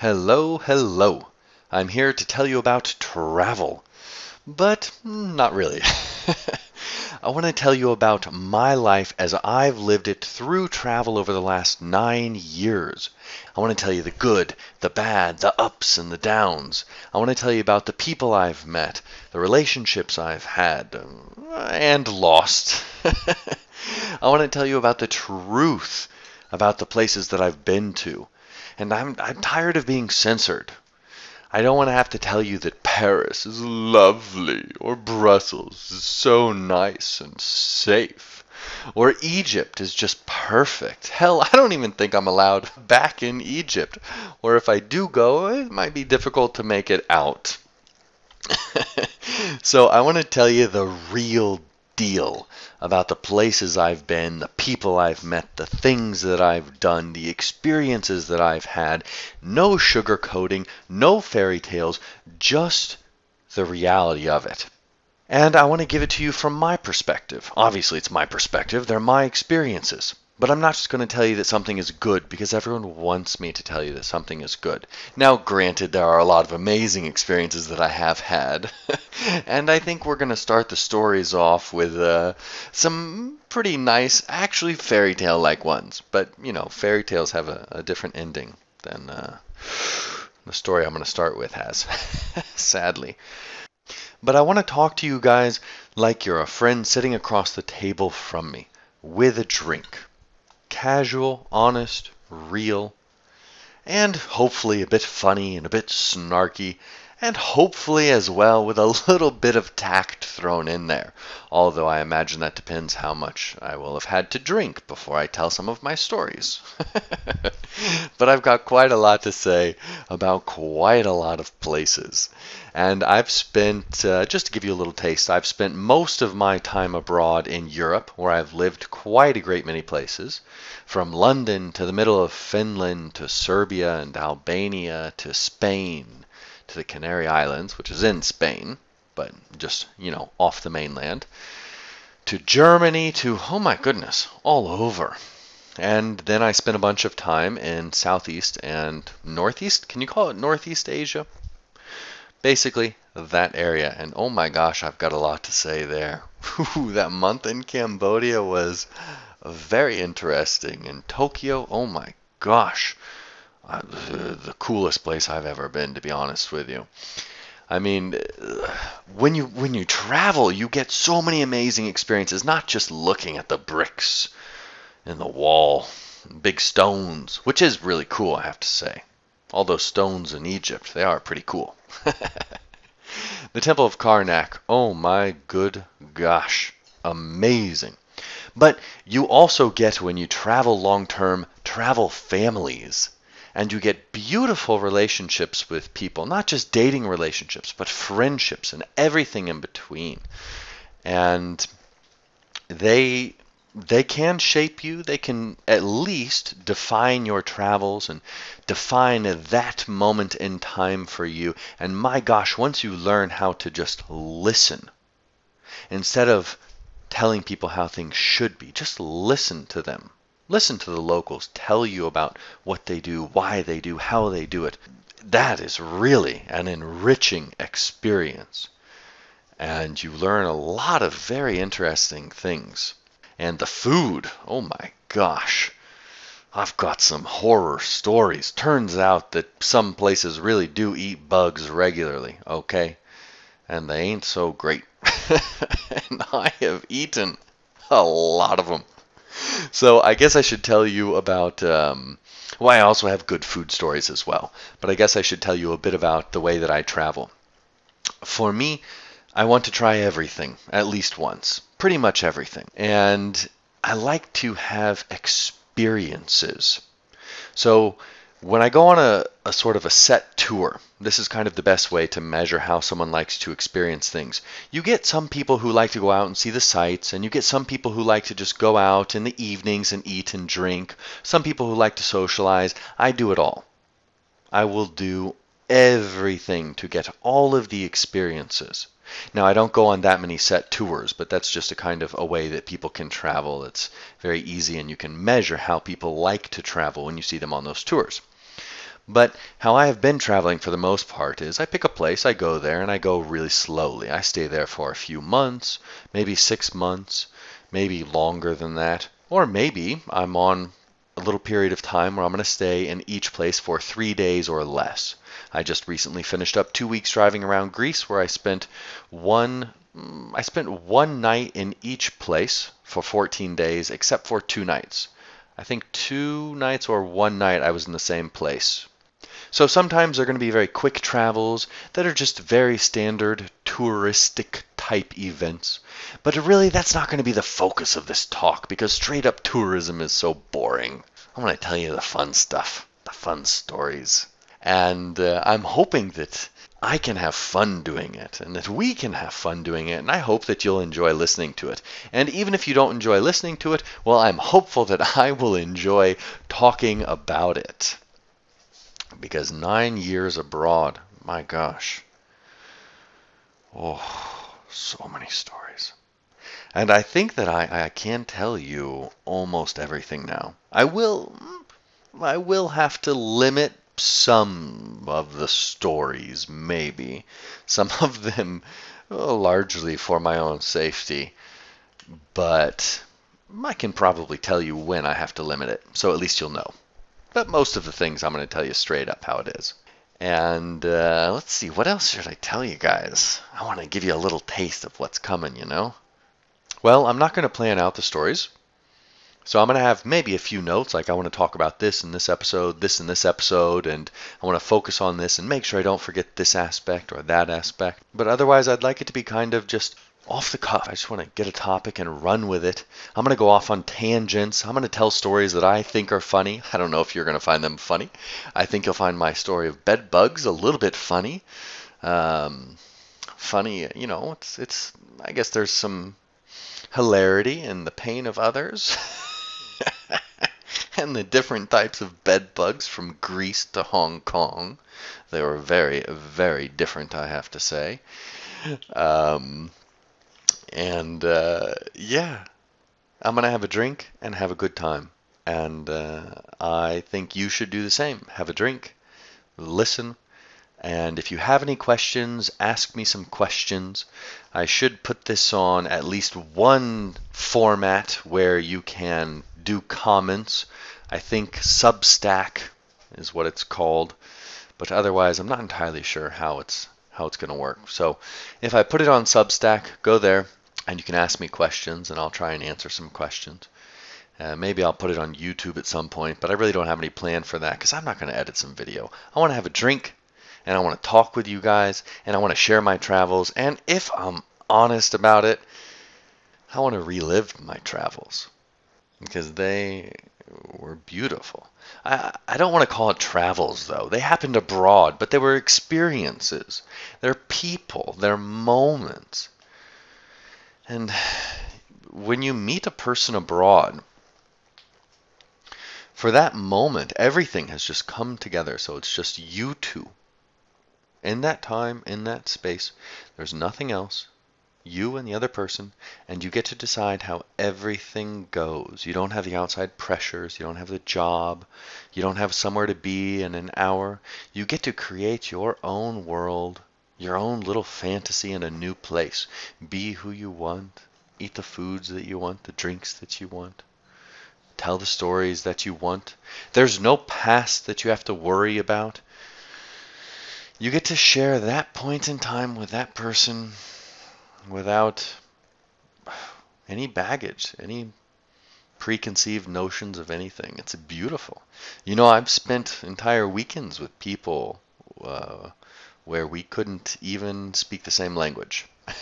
Hello, hello. I'm here to tell you about travel. But not really. I want to tell you about my life as I've lived it through travel over the last nine years. I want to tell you the good, the bad, the ups and the downs. I want to tell you about the people I've met, the relationships I've had uh, and lost. I want to tell you about the truth about the places that I've been to. And I'm, I'm tired of being censored. I don't want to have to tell you that Paris is lovely, or Brussels is so nice and safe, or Egypt is just perfect. Hell, I don't even think I'm allowed back in Egypt, or if I do go, it might be difficult to make it out. so I want to tell you the real deal about the places I've been, the people I've met, the things that I've done, the experiences that I've had. No sugarcoating, no fairy tales, just the reality of it. And I want to give it to you from my perspective. Obviously, it's my perspective, they're my experiences. But I'm not just going to tell you that something is good because everyone wants me to tell you that something is good. Now, granted, there are a lot of amazing experiences that I have had. and I think we're going to start the stories off with uh, some pretty nice, actually fairy tale like ones. But, you know, fairy tales have a, a different ending than uh, the story I'm going to start with has, sadly. But I want to talk to you guys like you're a friend sitting across the table from me with a drink casual, honest, real, and hopefully a bit funny and a bit snarky, and hopefully as well with a little bit of tact thrown in there. Although I imagine that depends how much I will have had to drink before I tell some of my stories. but I've got quite a lot to say about quite a lot of places. And I've spent, uh, just to give you a little taste, I've spent most of my time abroad in Europe, where I've lived quite a great many places. From London to the middle of Finland to Serbia and Albania to Spain to the Canary Islands, which is in Spain, but just, you know, off the mainland, to Germany to, oh my goodness, all over. And then I spent a bunch of time in Southeast and Northeast. Can you call it Northeast Asia? basically that area. And oh my gosh, I've got a lot to say there. that month in Cambodia was very interesting. In Tokyo, oh my gosh, uh, the, coolest place I've ever been, to be honest with you. I mean, when you when you travel, you get so many amazing experiences. Not just looking at the bricks in the wall, big stones, which is really cool, I have to say. All those stones in Egypt, they are pretty cool. the Temple of Karnak, oh my good gosh, amazing. But you also get, when you travel long term, travel families. And you get beautiful relationships with people, not just dating relationships, but friendships and everything in between. And they they can shape you. They can at least define your travels and define that moment in time for you. And my gosh, once you learn how to just listen, instead of telling people how things should be, just listen to them. Listen to the locals tell you about what they do, why they do, how they do it. That is really an enriching experience. And you learn a lot of very interesting things. And the food, oh my gosh. I've got some horror stories. Turns out that some places really do eat bugs regularly, okay? And they ain't so great. and I have eaten a lot of them. So I guess I should tell you about. Um, well, I also have good food stories as well. But I guess I should tell you a bit about the way that I travel. For me, I want to try everything at least once, pretty much everything. And I like to have experiences. So when I go on a, a sort of a set tour, this is kind of the best way to measure how someone likes to experience things. You get some people who like to go out and see the sights, and you get some people who like to just go out in the evenings and eat and drink, some people who like to socialize. I do it all. I will do everything to get all of the experiences. Now, I don't go on that many set tours, but that's just a kind of a way that people can travel. It's very easy, and you can measure how people like to travel when you see them on those tours. But how I have been traveling for the most part is I pick a place, I go there, and I go really slowly. I stay there for a few months, maybe six months, maybe longer than that. Or maybe I'm on a little period of time where I'm going to stay in each place for three days or less. I just recently finished up two weeks driving around Greece where I spent one mm, I spent one night in each place for 14 days except for two nights. I think two nights or one night I was in the same place. So sometimes they're going to be very quick travels that are just very standard touristic type events. But really, that's not going to be the focus of this talk because straight up tourism is so boring. I want to tell you the fun stuff, the fun stories. And uh, I'm hoping that I can have fun doing it and that we can have fun doing it. And I hope that you'll enjoy listening to it. And even if you don't enjoy listening to it, well, I'm hopeful that I will enjoy talking about it because nine years abroad, my gosh. Oh, so many stories. And I think that I, I can tell you almost everything now. I will I will have to limit some of the stories, maybe. Some of them well, largely for my own safety. But I can probably tell you when I have to limit it, so at least you'll know. But most of the things I'm going to tell you straight up how it is. And uh, let's see, what else should I tell you guys? I want to give you a little taste of what's coming, you know? Well, I'm not going to plan out the stories. So I'm going to have maybe a few notes, like I want to talk about this in this episode, this in this episode, and I want to focus on this and make sure I don't forget this aspect or that aspect. But otherwise, I'd like it to be kind of just off the cuff. I just want to get a topic and run with it. I'm going to go off on tangents. I'm going to tell stories that I think are funny. I don't know if you're going to find them funny. I think you'll find my story of bed bugs a little bit funny. Um, funny, you know, it's it's. I guess there's some hilarity in the pain of others. and the different types of bed bugs from Greece to Hong Kong. They were very, very different, I have to say. Um, and uh, yeah, I'm to have a drink and have a good time. And uh, I think you should do the same. Have a drink, listen, and if you have any questions, ask me some questions. I should put this on at least one format where you can do comments. I think Substack is what it's called, but otherwise I'm not entirely sure how it's how it's going to work. So if I put it on Substack, go there, and you can ask me questions and I'll try and answer some questions. Uh, maybe I'll put it on YouTube at some point, but I really don't have any plan for that because I'm not going to edit some video. I want to have a drink and I want to talk with you guys and I want to share my travels. And if I'm honest about it, I want to relive my travels because they were beautiful. I, I don't want to call it travels though. They happened abroad, but they were experiences. They're people, they're moments. And when you meet a person abroad, for that moment, everything has just come together. So it's just you two. In that time, in that space, there's nothing else. You and the other person, and you get to decide how everything goes. You don't have the outside pressures, you don't have the job, you don't have somewhere to be in an hour. You get to create your own world your own little fantasy in a new place. Be who you want, eat the foods that you want, the drinks that you want, tell the stories that you want. There's no past that you have to worry about. You get to share that point in time with that person without any baggage, any preconceived notions of anything. It's beautiful. You know, I've spent entire weekends with people uh, where we couldn't even speak the same language.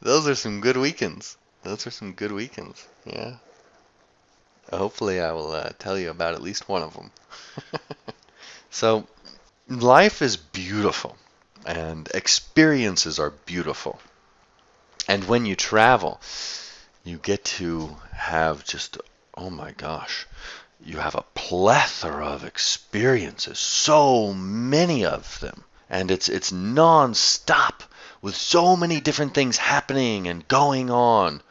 Those are some good weekends. Those are some good weekends. Yeah. Hopefully, I will uh, tell you about at least one of them. so, life is beautiful, and experiences are beautiful. And when you travel, you get to have just, oh my gosh, you have a plethora of experiences, so many of them, and it's it's non-stop with so many different things happening and going on.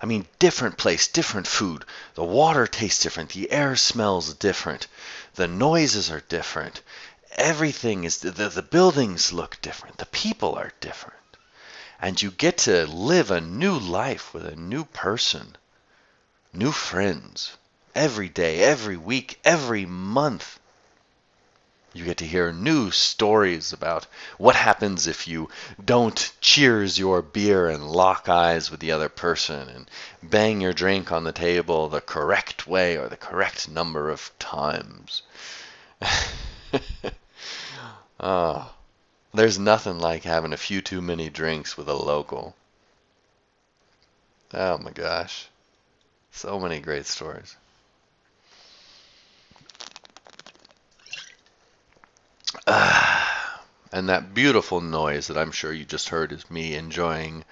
I mean, different place, different food. The water tastes different. The air smells different. The noises are different. Everything is, the, the buildings look different. The people are different. And you get to live a new life with a new person, new friends, every day, every week, every month. You get to hear new stories about what happens if you don't cheers your beer and lock eyes with the other person and bang your drink on the table the correct way or the correct number of times. oh, there's nothing like having a few too many drinks with a local. Oh my gosh. So many great stories. and that beautiful noise that I'm sure you just heard is me enjoying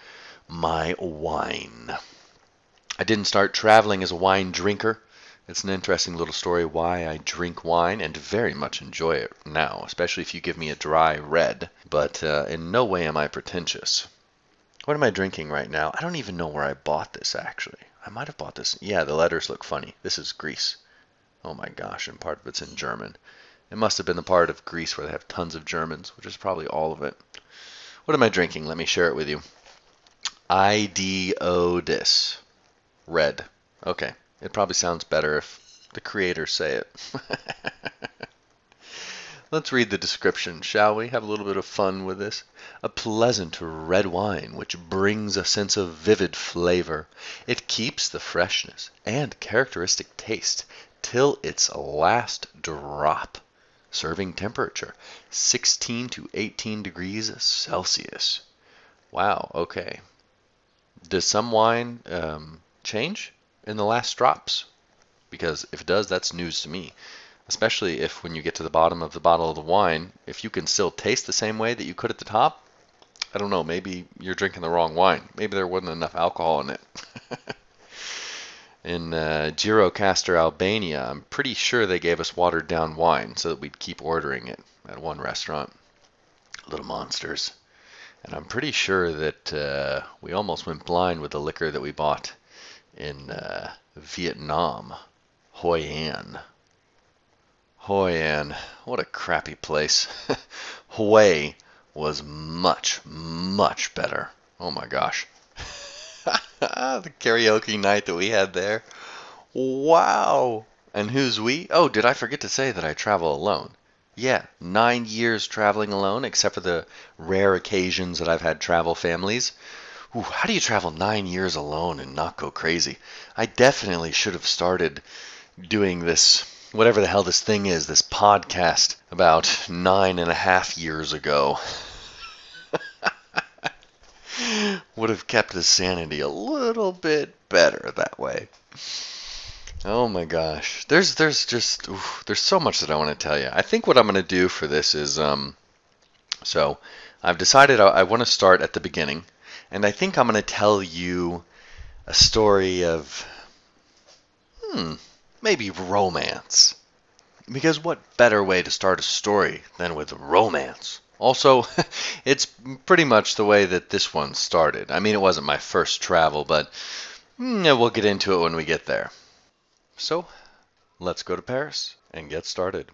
my wine. I didn't start traveling as a wine drinker. It's an interesting little story why I drink wine and very much enjoy it now, especially if you give me a dry red. But uh, in no way am I pretentious. What am I drinking right now? I don't even know where I bought this actually. I might have bought this. Yeah, the letters look funny. This is Greece. Oh my gosh, and part of it's in German. It must have been the part of Greece where they have tons of Germans, which is probably all of it. What am I drinking? Let me share it with you. Idiodis. Red. Okay. It probably sounds better if the creators say it. Let's read the description, shall we? Have a little bit of fun with this. A pleasant red wine which brings a sense of vivid flavor. It keeps the freshness and characteristic taste till its last drop. Serving temperature 16 to 18 degrees Celsius. Wow, okay. Does some wine um, change in the last drops? Because if it does, that's news to me. Especially if when you get to the bottom of the bottle of the wine, if you can still taste the same way that you could at the top, I don't know, maybe you're drinking the wrong wine. Maybe there wasn't enough alcohol in it. in uh, Gjirokastër, Albania, I'm pretty sure they gave us watered down wine so that we'd keep ordering it at one restaurant. Little monsters. And I'm pretty sure that uh, we almost went blind with the liquor that we bought in uh, Vietnam, Hoi An. Hoi An, what a crappy place. Hue was much, much better. Oh my gosh. the karaoke night that we had there. Wow. And who's we? Oh, did I forget to say that I travel alone? Yeah, nine years traveling alone, except for the rare occasions that I've had travel families. Ooh, how do you travel nine years alone and not go crazy? I definitely should have started doing this, whatever the hell this thing is, this podcast, about nine and a half years ago. Would have kept his sanity a little bit better that way. Oh my gosh, there's there's just oof, there's so much that I want to tell you. I think what I'm gonna do for this is um, so I've decided I, I want to start at the beginning, and I think I'm gonna tell you a story of hmm maybe romance, because what better way to start a story than with romance? Also, it's pretty much the way that this one started. I mean, it wasn't my first travel, but mm, we'll get into it when we get there. So, let's go to Paris and get started.